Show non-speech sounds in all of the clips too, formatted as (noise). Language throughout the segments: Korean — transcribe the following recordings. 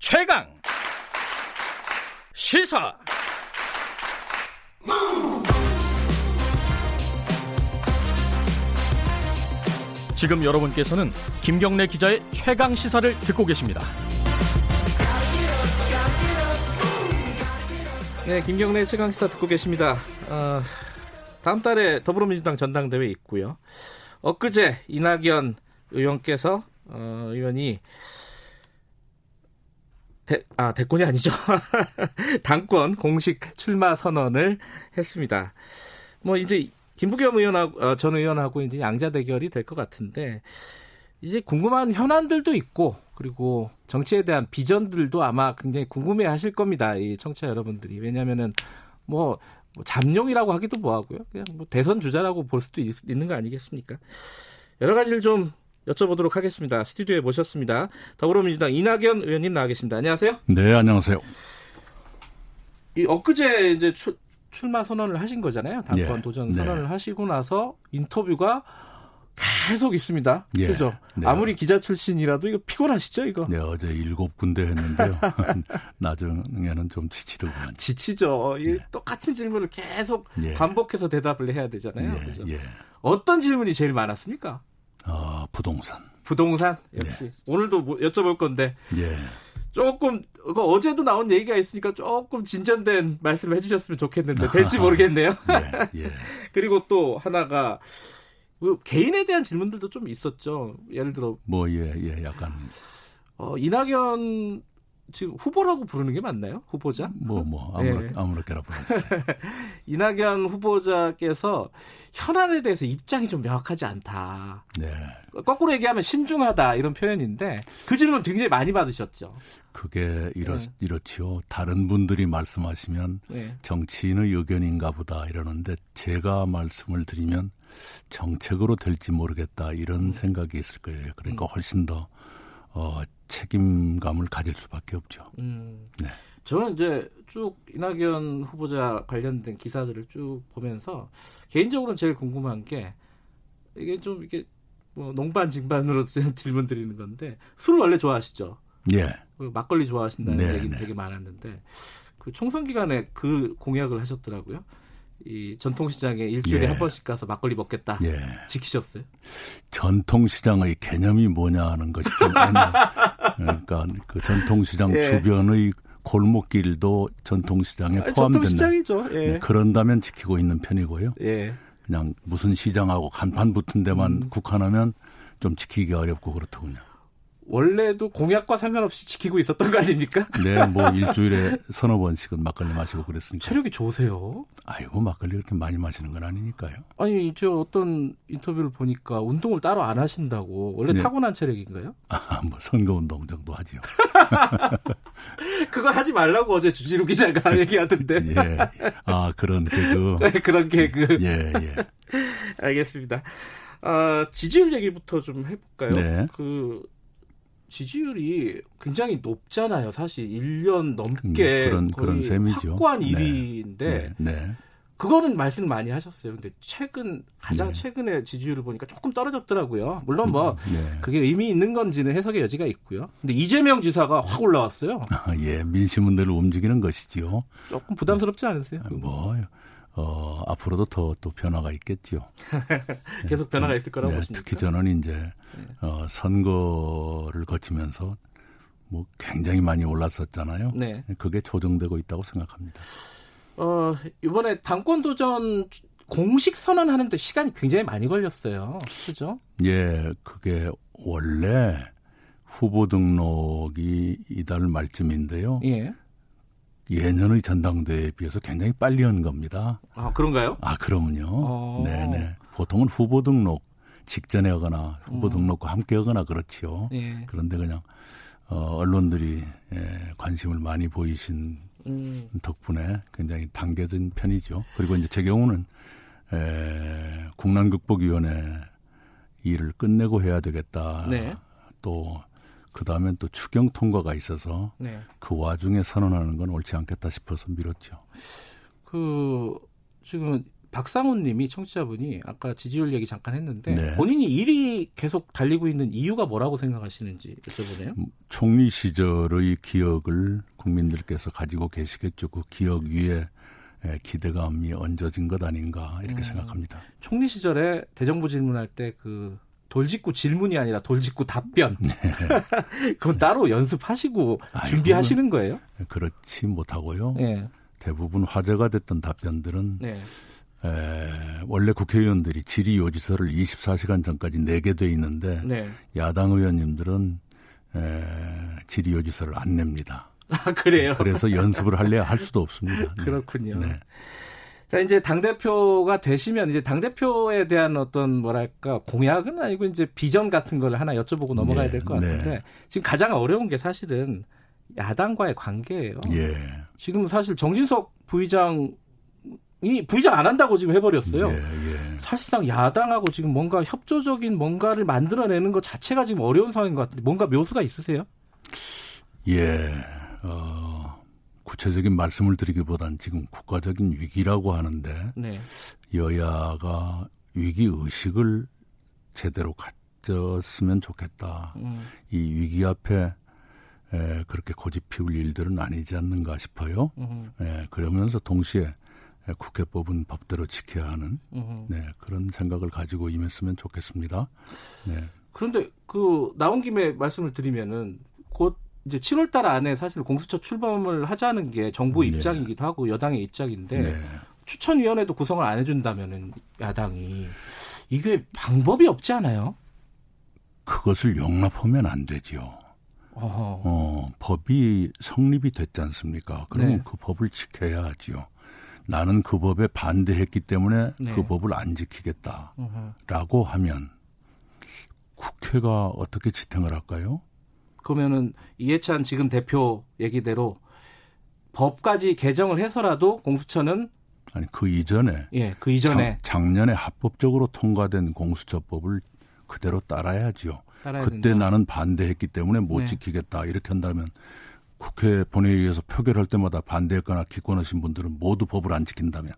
최강 시사 지금 여러분께서는 김경래 기자의 최강 시사를 듣고 계십니다. 네, 김경래 최강 시사 듣고 계십니다. 어, 다음 달에 더불어민주당 전당대회 있고요. 엊그제 이낙연 의원께서 어, 의원이 대, 아 대권이 아니죠 (laughs) 당권 공식 출마 선언을 했습니다. 뭐 이제 김부겸 의원하고 어, 전 의원하고 이제 양자 대결이 될 것 같은데 이제 궁금한 현안들도 있고 그리고 정치에 대한 비전들도 아마 굉장히 궁금해 하실 겁니다. 이 청취자 여러분들이 왜냐하면은 뭐, 뭐 잠룡이라고 하기도 뭐하고요. 그냥 뭐 대선 주자라고 볼 수도 있, 있는 거 아니겠습니까? 여러 가지를 좀 여쭤보도록 하겠습니다. 스튜디오에 모셨습니다. 더불어민주당 이낙연 의원님 나와 계십니다. 안녕하세요. 네, 안녕하세요. 이 엊그제 이제 출, 출마 선언을 하신 거잖아요. 당권 예, 도전 네. 선언을 하시고 나서 인터뷰가 계속 있습니다. 예, 그죠? 네. 아무리 기자 출신이라도 이거 피곤하시죠, 이거? 네, 어제 일곱 군데 했는데요. (laughs) 나중에는 좀 지치더구만. 지치죠. 이 똑같은 질문을 계속 예. 반복해서 대답을 해야 되잖아요. 예, 그죠? 예. 어떤 질문이 제일 많았습니까? 어, 부동산. 부동산 역시 오늘도 뭐 여쭤볼 건데 예. 조금 그거 어제도 나온 얘기가 있으니까 조금 진전된 말씀을 해주셨으면 좋겠는데 될지 모르겠네요. 예, 예. (laughs) 그리고 또 하나가 그 개인에 대한 질문들도 좀 있었죠. 예를 들어 뭐, 예, 예, 약간, 어, 이낙연 지금 후보라고 부르는 게 맞나요? 후보자? 뭐, 뭐, 아무렇, 예. 아무렇게나 부르세요. (laughs) 이낙연 후보자께서 현안에 대해서 입장이 좀 명확하지 않다. 네. 거꾸로 얘기하면 신중하다 이런 표현인데 그 질문 굉장히 많이 받으셨죠. 그게 이렇, 네. 이렇지요. 다른 분들이 말씀하시면 네. 정치인의 의견인가 보다 이러는데 제가 말씀을 드리면 정책으로 될지 모르겠다 이런 생각이 있을 거예요. 그러니까 훨씬 더 어, 책임감을 가질 수밖에 없죠. 음. 네. 저는 이제 쭉 이낙연 후보자 관련된 기사들을 쭉 보면서 개인적으로는 제일 궁금한 게 이게 좀 이게 뭐 농반징반으로 (laughs) 질문 드리는 건데 술 원래 좋아하시죠? 예. 그 막걸리 좋아하신다는 네, 얘기 네. 되게 많았는데 그 총선 기간에 그 공약을 하셨더라고요. 이 전통시장에 일주일에 예. 한 번씩 가서 막걸리 먹겠다. 예. 지키셨어요? 전통시장의 개념이 뭐냐 하는 것이 좀. (laughs) 그러니까 그 전통시장 예. 주변의 골목길도 전통시장에 포함된다. 전통시장이죠. 예. 네, 그런다면 지키고 있는 편이고요. 예. 그냥 무슨 시장하고 간판 붙은 데만 음. 국한하면 좀 지키기 어렵고 그렇더군요. 원래도 공약과 상관없이 지키고 있었던 거 아닙니까? (laughs) 네, 뭐 일주일에 서너 번씩은 막걸리 마시고 그랬으니까. 체력이 좋으세요. 아이고 막걸리 그렇게 많이 마시는 건 아니니까요. 아니, 저 어떤 인터뷰를 보니까 운동을 따로 안 하신다고. 원래 네. 타고난 체력인가요? (laughs) 아, 뭐 선거 운동 정도 하지요. (laughs) 그거 하지 말라고 어제 주지루 기자가 얘기하던데. 예. 아 그런 개그. 네, 그런 개그. 예, 예. 알겠습니다. 아, 지지율 얘기부터 좀 해볼까요? 네. 그, 지지율이 굉장히 높잖아요. 사실 1년 넘게 음, 그런- 거의 그런 셈이죠. 확고한 네. 1위인데 네, 네. 그거는 말씀 을 많이 하셨어요. 근데 최근 가장 네. 최근에 지지율을 보니까 조금 떨어졌더라고요. 물론 뭐 네. 그게 의미 있는 건지는 해석의 여지가 있고요. 근데 이재명 지사가 확 올라왔어요. (laughs) 아, 예, 민심은 늘 움직이는 것이지요. 조금 부담스럽지 않으세요? 뭐, 어, 앞으로도 더 또 변화가 있겠지요. (laughs) 계속 변화가 있을 거라고 네, 보십니까? 특히 저는 이제 어, 선거를 거치면서 뭐 굉장히 많이 올랐었잖아요. 네. 그게 조정되고 있다고 생각합니다. 어, 이번에 당권 도전 공식 선언하는데 시간이 굉장히 많이 걸렸어요. 그죠? 예, 그게 원래 후보 등록이 이달 말쯤인데요. 예. 예년의 전당대회에 비해서 굉장히 빨리 한 겁니다. 아, 그런가요? 아, 그러면요. 어. 네네. 보통은 후보 등록 직전에 하거나 후보 음. 등록과 함께 하거나 그렇지요. 예. 그런데 그냥 어, 언론들이 예, 관심을 많이 보이신 음, 덕분에 굉장히 당겨진 편이죠. 그리고 이제 제 경우는 에, 국난극복위원회 일을 끝내고 해야 되겠다. 네. 또 그 다음엔 또 추경 통과가 있어서 네. 그 와중에 선언하는 건 옳지 않겠다 싶어서 미뤘죠. 그 지금 박상훈 님이 청취자분이 아까 지지율 얘기 잠깐 했는데 네. 본인이 1위 계속 달리고 있는 이유가 뭐라고 생각하시는지 여쭤보네요. 음, 총리 시절의 기억을 국민들께서 가지고 계시겠죠. 그 기억 위에 에, 기대감이 얹어진 것 아닌가 이렇게 음. 생각합니다. 총리 시절에 대정부 질문할 때 그 돌직구 질문이 아니라 돌직구 답변. (laughs) 그건 따로 연습하시고 네. 아이, 준비하시는 거예요? 그렇지 못하고요. 네. 대부분 화제가 됐던 답변들은 네. 에, 원래 국회의원들이 질의 요지서를 24시간 전까지 내게 돼 있는데 네. 야당 의원님들은 에, 질의 요지서를 안 냅니다. 아, 그래요? 그래서 연습을 할래야 할 수도 없습니다. (laughs) 네. 그렇군요. 네. 자, 이제 당대표가 되시면 이제 당대표에 대한 어떤 뭐랄까 공약은 아니고 이제 비전 같은 걸 하나 여쭤보고 넘어가야 네, 될것 같은데 네. 지금 가장 어려운 게 사실은 야당과의 관계예요. 예. 지금 사실 정진석 부의장 이 부의장 안 한다고 지금 해버렸어요. 예, 예. 사실상 야당하고 지금 뭔가 협조적인 뭔가를 만들어내는 것 자체가 지금 어려운 상황인 것 같은데 뭔가 묘수가 있으세요? 예, 어, 구체적인 말씀을 드리기보단 지금 국가적인 위기라고 하는데 네. 여야가 위기 의식을 제대로 가졌으면 좋겠다. 음, 이 위기 앞에 에, 그렇게 고집 피울 일들은 아니지 않는가 싶어요. 음, 예, 그러면서 동시에 에, 국회법은 법대로 지켜야 하는 음. 네, 그런 생각을 가지고 임했으면 좋겠습니다. 네. 그런데 그 나온 김에 말씀을 드리면은 곧 이제 7월 달 안에 사실 공수처 출범을 하자는 게 정부 네. 입장이기도 하고 여당의 입장인데 네. 추천위원회도 구성을 안 해준다면은 야당이 이게 방법이 없지 않아요? 그것을 용납하면 안 되지요. 어허. 어, 법이 성립이 됐지 않습니까? 그러면 네. 그 법을 지켜야 하지요. 나는 그 법에 반대했기 때문에 네. 그 법을 안 지키겠다라고 어허. 하면 국회가 어떻게 지탱을 할까요? 그러면은 이해찬 지금 대표 얘기대로 법까지 개정을 해서라도 공수처는 아니 그 이전에 예 그 이전에 작, 작년에 합법적으로 통과된 공수처법을 그대로 따라야지요. 따라야 그때 된다. 나는 반대했기 때문에 못 네. 지키겠다 이렇게 한다면 국회 본회의에서 표결할 때마다 반대했거나 기권하신 분들은 모두 법을 안 지킨다면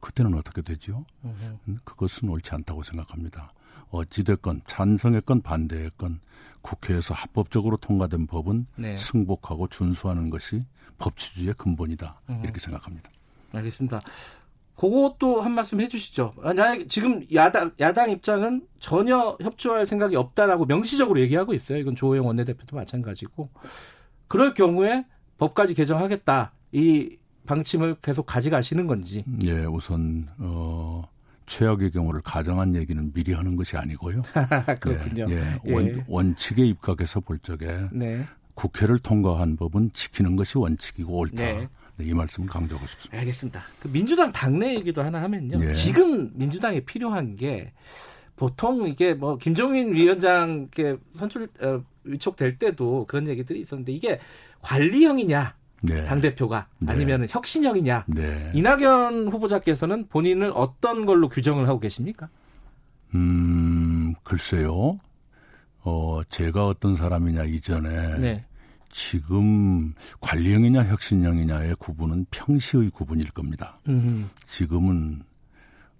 그때는 어떻게 되지요? 음, 그것은 옳지 않다고 생각합니다. 어찌됐건 찬성했건 반대했건 국회에서 합법적으로 통과된 법은 네. 승복하고 준수하는 것이 법치주의의 근본이다. 음. 이렇게 생각합니다. 알겠습니다. 그것도 한 말씀 해주시죠. 만약 지금 야당 야당 입장은 전혀 협조할 생각이 없다라고 명시적으로 얘기하고 있어요. 이건 조호영 원내대표도 마찬가지고 그럴 경우에 법까지 개정하겠다 이 방침을 계속 가져가시는 건지. 예, 우선 어, 최악의 경우를 가정한 얘기는 미리 하는 것이 아니고요. (laughs) 그렇군요. 예, 예. 예. 원, 원칙에 입각해서 볼 적에 네, 국회를 통과한 법은 지키는 것이 원칙이고 옳다. 네. 네, 이 말씀을 강조하고 싶습니다. 알겠습니다. 그 민주당 당내 얘기도 하나 하면요. 예. 지금 민주당에 필요한 게 보통 이게 뭐 김종인 위원장께 선출 어, 위촉될 때도 그런 얘기들이 있었는데 이게 관리형이냐 네. 당 대표가 네. 아니면 혁신형이냐 네. 이낙연 후보자께서는 본인을 어떤 걸로 규정을 하고 계십니까? 음, 글쎄요. 어, 제가 어떤 사람이냐 이전에 네. 지금 관리형이냐 혁신형이냐의 구분은 평시의 구분일 겁니다. 음, 지금은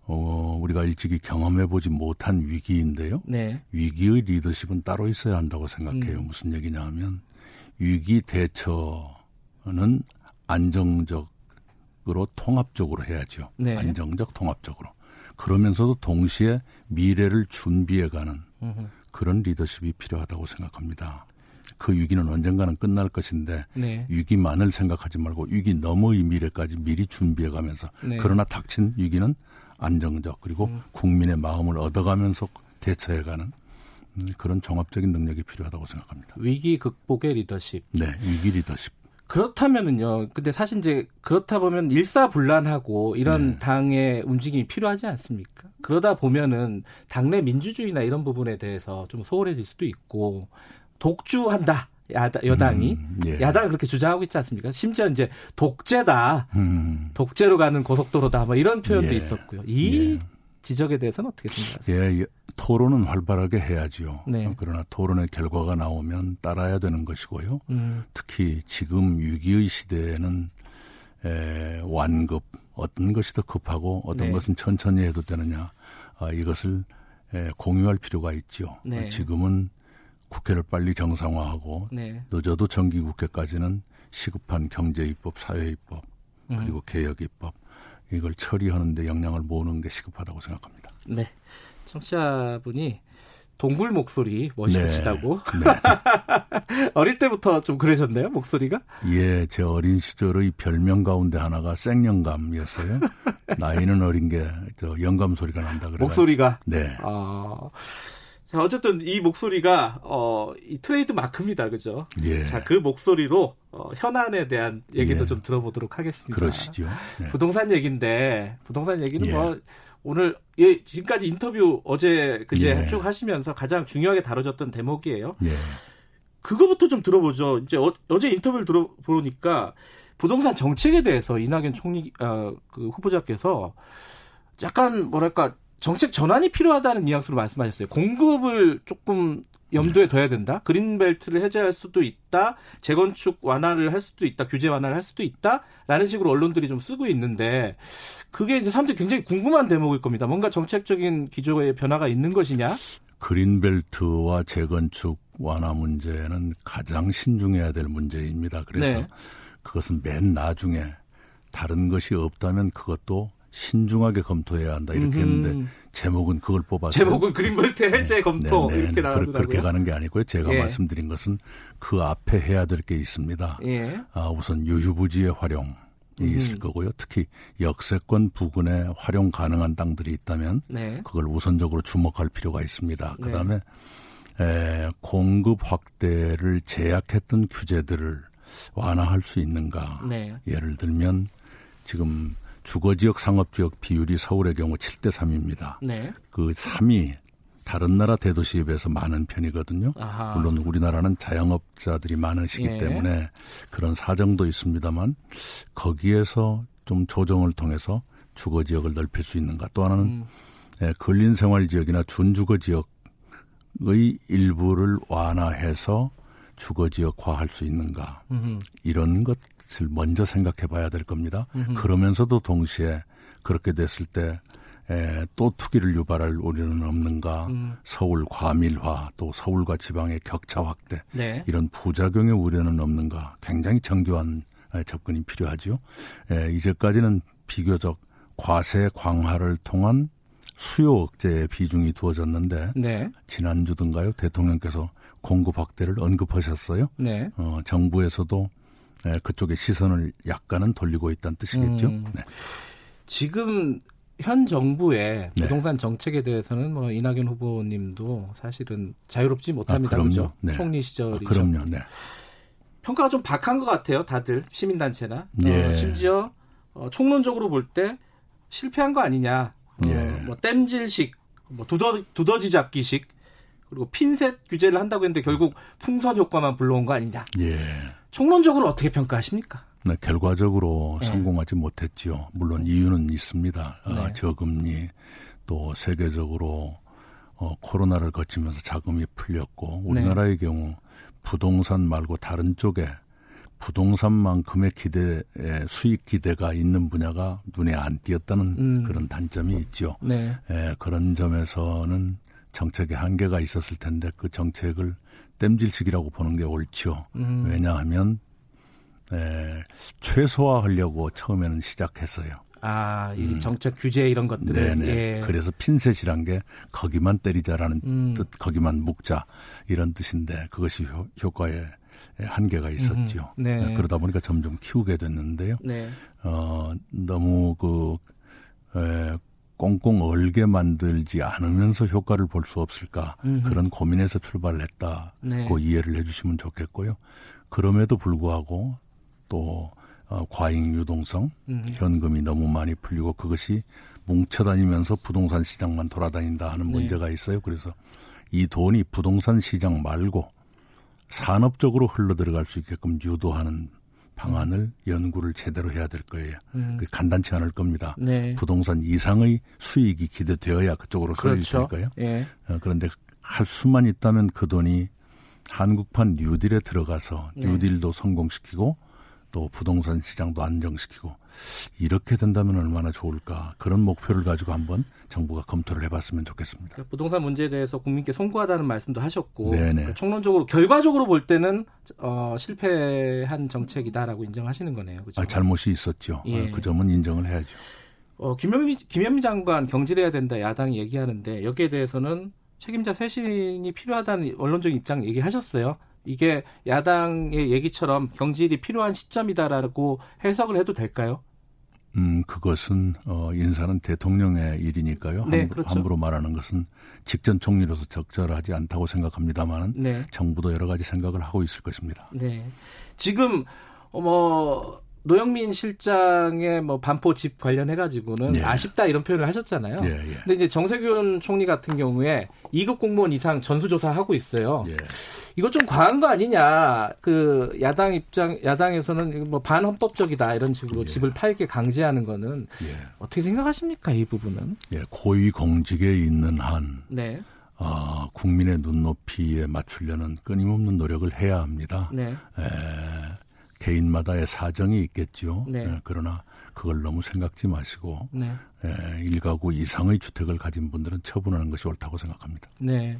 어, 우리가 일찍이 경험해 보지 못한 위기인데요. 네. 위기의 리더십은 따로 있어야 한다고 음. 생각해요. 무슨 얘기냐 하면 위기 대처 는 안정적으로 통합적으로 해야죠. 네. 안정적 통합적으로. 그러면서도 동시에 미래를 준비해가는 음, 그런 리더십이 필요하다고 생각합니다. 그 위기는 언젠가는 끝날 것인데 네. 위기만을 생각하지 말고 위기 너머의 미래까지 미리 준비해가면서 네. 그러나 닥친 위기는 안정적 그리고 음. 국민의 마음을 얻어가면서 대처해가는 음, 그런 종합적인 능력이 필요하다고 생각합니다. 위기 극복의 리더십. 네, 위기 리더십. 그렇다면은요. 근데 사실 이제 그렇다 보면 일사불란하고 이런 네. 당의 움직임이 필요하지 않습니까? 그러다 보면은 당내 민주주의나 이런 부분에 대해서 좀 소홀해질 수도 있고 독주한다. 야당, 여당이 음, 예. 야당이 그렇게 주장하고 있지 않습니까? 심지어 이제 독재다. 음, 독재로 가는 고속도로다. 뭐 이런 표현도 예. 있었고요. 이 예. 지적에 대해서는 어떻게 생각하세요? 예, 예, 토론은 활발하게 해야지요. 네. 어, 그러나 토론의 결과가 나오면 따라야 되는 것이고요. 음, 특히 지금 위기의 시대에는 에, 완급, 어떤 것이 더 급하고 어떤 네. 것은 천천히 해도 되느냐 아, 이것을 에, 공유할 필요가 있죠. 네. 지금은 국회를 빨리 정상화하고 네. 늦어도 정기국회까지는 시급한 경제입법, 사회입법 음. 그리고 개혁입법 이걸 처리하는데 역량을 모으는 게 시급하다고 생각합니다. 네. 청취자분이 동굴 목소리 멋있으시다고 네. (laughs) 어릴 때부터 좀 그러셨나요 목소리가? 예, 제 어린 시절의 별명 가운데 하나가 생영감이었어요. (laughs) 나이는 어린 게 저 영감 소리가 난다 그래요. 목소리가. 네. 아, 자 어쨌든 이 목소리가 어 이 트레이드 마크입니다, 그죠? 예. 자 그 목소리로 어, 현안에 대한 얘기도 예. 좀 들어보도록 하겠습니다. 그러시죠. 네. 부동산 얘기인데 부동산 얘기는 예. 뭐 오늘 예, 지금까지 인터뷰 어제 그제 예. 쭉 하시면서 가장 중요하게 다뤄졌던 대목이에요. 예. 그거부터 좀 들어보죠. 이제 어, 제 인터뷰를 들어보니까 부동산 정책에 대해서 이낙연 총리 어, 그 후보자께서 약간 뭐랄까 정책 전환이 필요하다는 뉘앙스로 말씀하셨어요. 공급을 조금 염두에 둬야 된다. 그린벨트를 해제할 수도 있다. 재건축 완화를 할 수도 있다. 규제 완화를 할 수도 있다. 라는 식으로 언론들이 좀 쓰고 있는데 그게 이제 사람들이 굉장히 궁금한 대목일 겁니다. 뭔가 정책적인 기조의 변화가 있는 것이냐? 그린벨트와 재건축 완화 문제는 가장 신중해야 될 문제입니다. 그래서 네. 그것은 맨 나중에 다른 것이 없다면 그것도 신중하게 검토해야 한다 이렇게. 했는데 제목은 그걸 뽑았어요. 제목은 그린벨트 해제 검토 네, 네, 이렇게 네. 나오더라고요. 그렇게 가는 게 아니고요. 제가 예. 말씀드린 것은 그 앞에 해야 될 게 있습니다. 예. 아, 우선 유휴부지의 활용 이 있을 음. 거고요. 특히 역세권 부근에 활용 가능한 땅들이 있다면 네. 그걸 우선적으로 주목할 필요가 있습니다. 네. 그다음에 에, 공급 확대를 제약했던 규제들을 완화할 수 있는가? 네. 예를 들면 지금 주거 지역 상업 지역 비율이 서울의 경우 7대 3입니다. 네. 그 3이 다른 나라 대도시에 비해서 많은 편이거든요. 아하. 물론 우리나라는 자영업자들이 많으시기 예. 때문에 그런 사정도 있습니다만 거기에서 좀 조정을 통해서 주거 지역을 넓힐 수 있는가. 또 하나는 음, 예, 근린 생활 지역이나 준주거 지역의 일부를 완화해서 주거 지역화할 수 있는가. 음흠. 이런 것 을 먼저 생각해 봐야 될 겁니다. 음흠. 그러면서도 동시에 그렇게 됐을 때 에, 또 투기를 유발할 우려는 없는가. 음. 서울 과밀화 또 서울과 지방의 격차 확대 네. 이런 부작용의 우려는 없는가. 굉장히 정교한 에, 접근이 필요하죠. 에, 이제까지는 비교적 과세 광화를 통한 수요 억제의 비중이 두어졌는데 네. 지난주든가요 대통령께서 공급 확대를 언급하셨어요. 네. 어, 정부에서도 에, 그쪽에 시선을 약간은 돌리고 있다는 뜻이겠죠. 음. 네. 지금 현 정부의 네. 부동산 정책에 대해서는 뭐 이낙연 후보님도 사실은 자유롭지 못합니다. 아, 그럼요. 그죠? 네. 총리 아, 시절이죠. 그럼요. 네. 평가가 좀 박한 것 같아요. 다들 시민단체나 예. 어, 심지어 어, 총론적으로 볼 때 실패한 거 아니냐. 어, 예. 뭐 땜질식, 뭐 두더 두더지 잡기식 그리고 핀셋 규제를 한다고 했는데 결국 풍선 효과만 불러온 거 아니냐. 예. 총론적으로 어떻게 평가하십니까? 네, 결과적으로 네. 성공하지 못했지요. 물론 이유는 있습니다. 어, 네. 저금리 또 세계적으로 어, 코로나를 거치면서 자금이 풀렸고 우리나라의 네. 경우 부동산 말고 다른 쪽에 부동산만큼의 기대 에, 수익 기대가 있는 분야가 눈에 안 띄었다는 음. 그런 단점이 있죠. 네. 에, 그런 점에서는 정책의 한계가 있었을 텐데 그 정책을 땜질식이라고 보는 게 옳죠. 음. 왜냐하면 에, 최소화하려고 처음에는 시작했어요. 아, 이 정책 규제 이런 음. 네네. 예. 그래서 핀셋이란 게 거기만 때리자라는 음. 뜻, 거기만 묶자 이런 뜻인데 그것이 효, 효과에 한계가 있었죠. 음. 네. 에, 그러다 보니까 점점 키우게 됐는데요. 네. 어, 너무 그, 에, 꽁꽁 얼게 만들지 않으면서 효과를 볼 수 없을까. 음흠. 그런 고민에서 출발을 했다고 네. 이해를 해 주시면 좋겠고요. 그럼에도 불구하고 또, 어, 과잉 유동성, 음. 현금이 너무 많이 풀리고 그것이 뭉쳐다니면서 부동산 시장만 돌아다닌다 하는 네. 문제가 있어요. 그래서 이 돈이 부동산 시장 말고 산업적으로 흘러 들어갈 수 있게끔 유도하는 방안을 연구를 제대로 해야 될 거예요. 음. 그 간단치 않을 겁니다. 네. 부동산 이상의 수익이 기대되어야 그쪽으로 쏠릴 그렇죠. 테니까요. 예. 어, 그런데 할 수만 있다면 그 돈이 한국판 뉴딜에 들어가서 네. 뉴딜도 성공시키고 또 부동산 시장도 안정시키고 이렇게 된다면 얼마나 좋을까 그런 목표를 가지고 한번 정부가 검토를 해봤으면 좋겠습니다. 그러니까 부동산 문제에 대해서 국민께 송구하다는 말씀도 하셨고 그러니까 총론적으로 결과적으로 볼 때는 어, 실패한 정책이다라고 인정하시는 거네요. 그렇죠? 아, 잘못이 있었죠. 예. 그 점은 인정을 해야죠. 어, 김현미, 김현미 장관 경질해야 된다 야당이 얘기하는데 여기에 대해서는 책임자 쇄신이 필요하다는 언론적인 입장 얘기하셨어요. 이게 야당의 얘기처럼 경질이 필요한 시점이다라고 해석을 해도 될까요? 음, 그것은 어, 인사는 대통령의 일이니까요. 네, 함부로, 그렇죠. 함부로 말하는 것은 직전 총리로서 적절하지 않다고 생각합니다만 네. 정부도 여러 가지 생각을 하고 있을 것입니다. 네. 지금 어, 뭐 노영민 실장의 뭐 반포 집 관련해 가지고는 예. 아쉽다 이런 표현을 하셨잖아요. 예, 예. 근데 이제 정세균 총리 같은 경우에 2급 공무원 이상 전수조사 하고 있어요. 예. 이거 좀 과한 거 아니냐? 그 야당 입장 야당에서는 뭐 반헌법적이다 이런 식으로 예. 집을 팔게 강제하는 거는 예. 어떻게 생각하십니까 이 부분은? 예, 고위 공직에 있는 한 네. 어, 국민의 눈높이에 맞추려는 끊임없는 노력을 해야 합니다. 네. 에, 개인마다의 사정이 있겠죠. 네. 예, 그러나 그걸 너무 생각지 마시고 네. 예, 일가구 이상의 주택을 가진 분들은 처분하는 것이 옳다고 생각합니다. 네.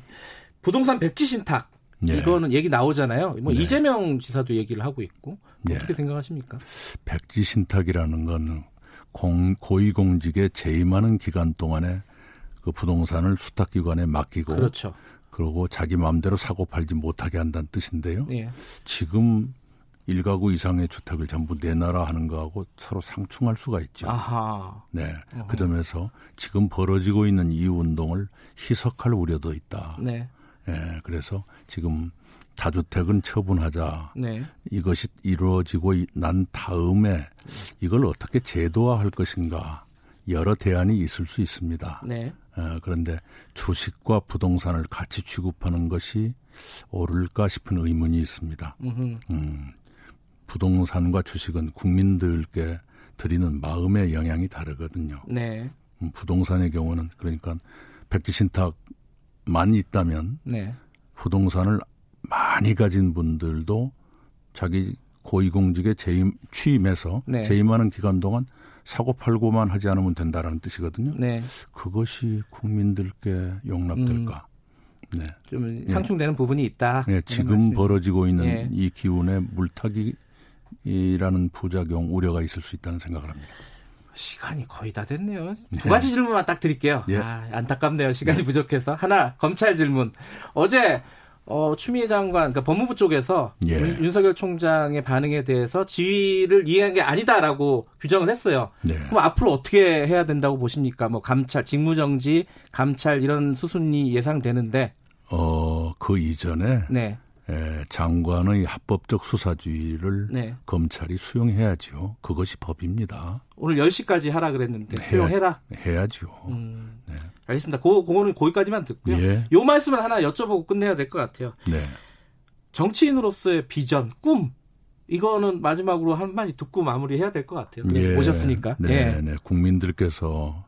부동산 백지 신탁 네. 이거는 얘기 나오잖아요. 뭐 네. 이재명 지사도 얘기를 하고 있고 네. 어떻게 생각하십니까? 백지 신탁이라는 건 공, 고위공직에 재임하는 기간 동안에 그 부동산을 수탁기관에 맡기고 그렇죠. 그리고 자기 마음대로 사고 팔지 못하게 한다는 뜻인데요. 예. 지금 일가구 이상의 주택을 전부 내놔라 하는 거하고 서로 상충할 수가 있죠. 아하. 네. 어허. 그 점에서 지금 벌어지고 있는 이 운동을 희석할 우려도 있다. 네. 예, 그래서 지금 다주택은 처분하자. 네. 이것이 이루어지고 난 다음에 이걸 어떻게 제도화할 것인가 여러 대안이 있을 수 있습니다. 네. 예, 그런데 주식과 부동산을 같이 취급하는 것이 옳을까 싶은 의문이 있습니다. 음, 부동산과 주식은 국민들께 드리는 마음의 영향이 다르거든요. 네. 음, 부동산의 경우는 그러니까 백지 신탁만 있다면 네. 부동산을 많이 가진 분들도 자기 고위공직에 재임 취임해서 네. 재임하는 기간 동안 사고 팔고만 하지 않으면 된다라는 뜻이거든요. 네. 그것이 국민들께 용납될까? 음. 네. 좀 상충되는 네. 부분이 있다. 네, 지금 벌어지고 있는 네. 이 기운에 물타기 이라는 부작용 우려가 있을 수 있다는 생각을 합니다. 시간이 거의 다 됐네요. 두 네. 가지 질문만 딱 드릴게요. 예. 아, 안타깝네요. 시간이 네. 부족해서. 하나, 검찰 질문. 어제 어, 추미애 장관, 그러니까 법무부 쪽에서 예. 윤, 석열 총장의 반응에 대해서 지위를 이해한 게 아니다라고 규정을 했어요. 네. 그럼 앞으로 어떻게 해야 된다고 보십니까? 뭐 감찰, 직무정지, 감찰 이런 수순이 예상되는데. 어, 그 이전에 네. 에, 장관의 합법적 수사주의를 네. 검찰이 수용해야죠. 그것이 법입니다. 오늘 10시까지 하라 그랬는데 해야, 수용해라. 해야죠. 음, 네. 알겠습니다. 고, 그거는 거기까지만 듣고요. 예. 요 말씀을 하나 여쭤보고 끝내야 될 것 같아요. 네. 정치인으로서의 비전, 꿈 이거는 마지막으로 한마디 듣고 마무리해야 될 것 같아요. 예. 오셨으니까. 네, 예. 네. 국민들께서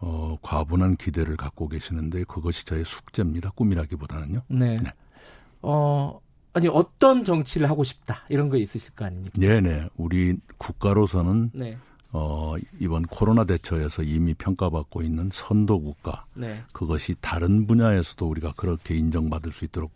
어, 과분한 기대를 갖고 계시는데 그것이 저의 숙제입니다. 꿈이라기보다는요. 네. 네. 어, 아니 어떤 정치를 하고 싶다 이런 거 있으실 거 아닙니까? 네네. 우리 국가로서는 네. 어, 이번 코로나 대처에서 이미 평가받고 있는 선도 국가. 네. 그것이 다른 분야에서도 우리가 그렇게 인정받을 수 있도록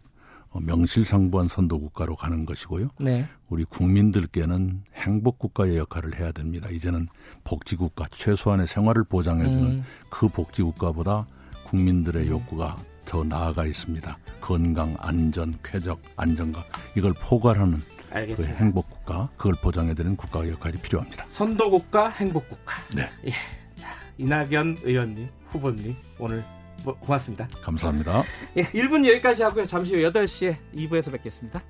어, 명실상부한 선도 국가로 가는 것이고요. 네. 우리 국민들께는 행복 국가의 역할을 해야 됩니다. 이제는 복지 국가, 최소한의 생활을 보장해주는 음. 그 복지 국가보다 국민들의 욕구가 더 나아가 있습니다. 건강, 안전, 쾌적, 안정감 이걸 포괄하는 그 행복 국가 그걸 보장해 드리는 국가의 역할이 필요합니다. 선도 국가, 행복 국가. 네. 예. 자 이낙연 의원님, 후보님 오늘 뭐, 고맙습니다. 감사합니다. 예, 1분 여기까지 하고요. 잠시 후 8시에 2부에서 뵙겠습니다.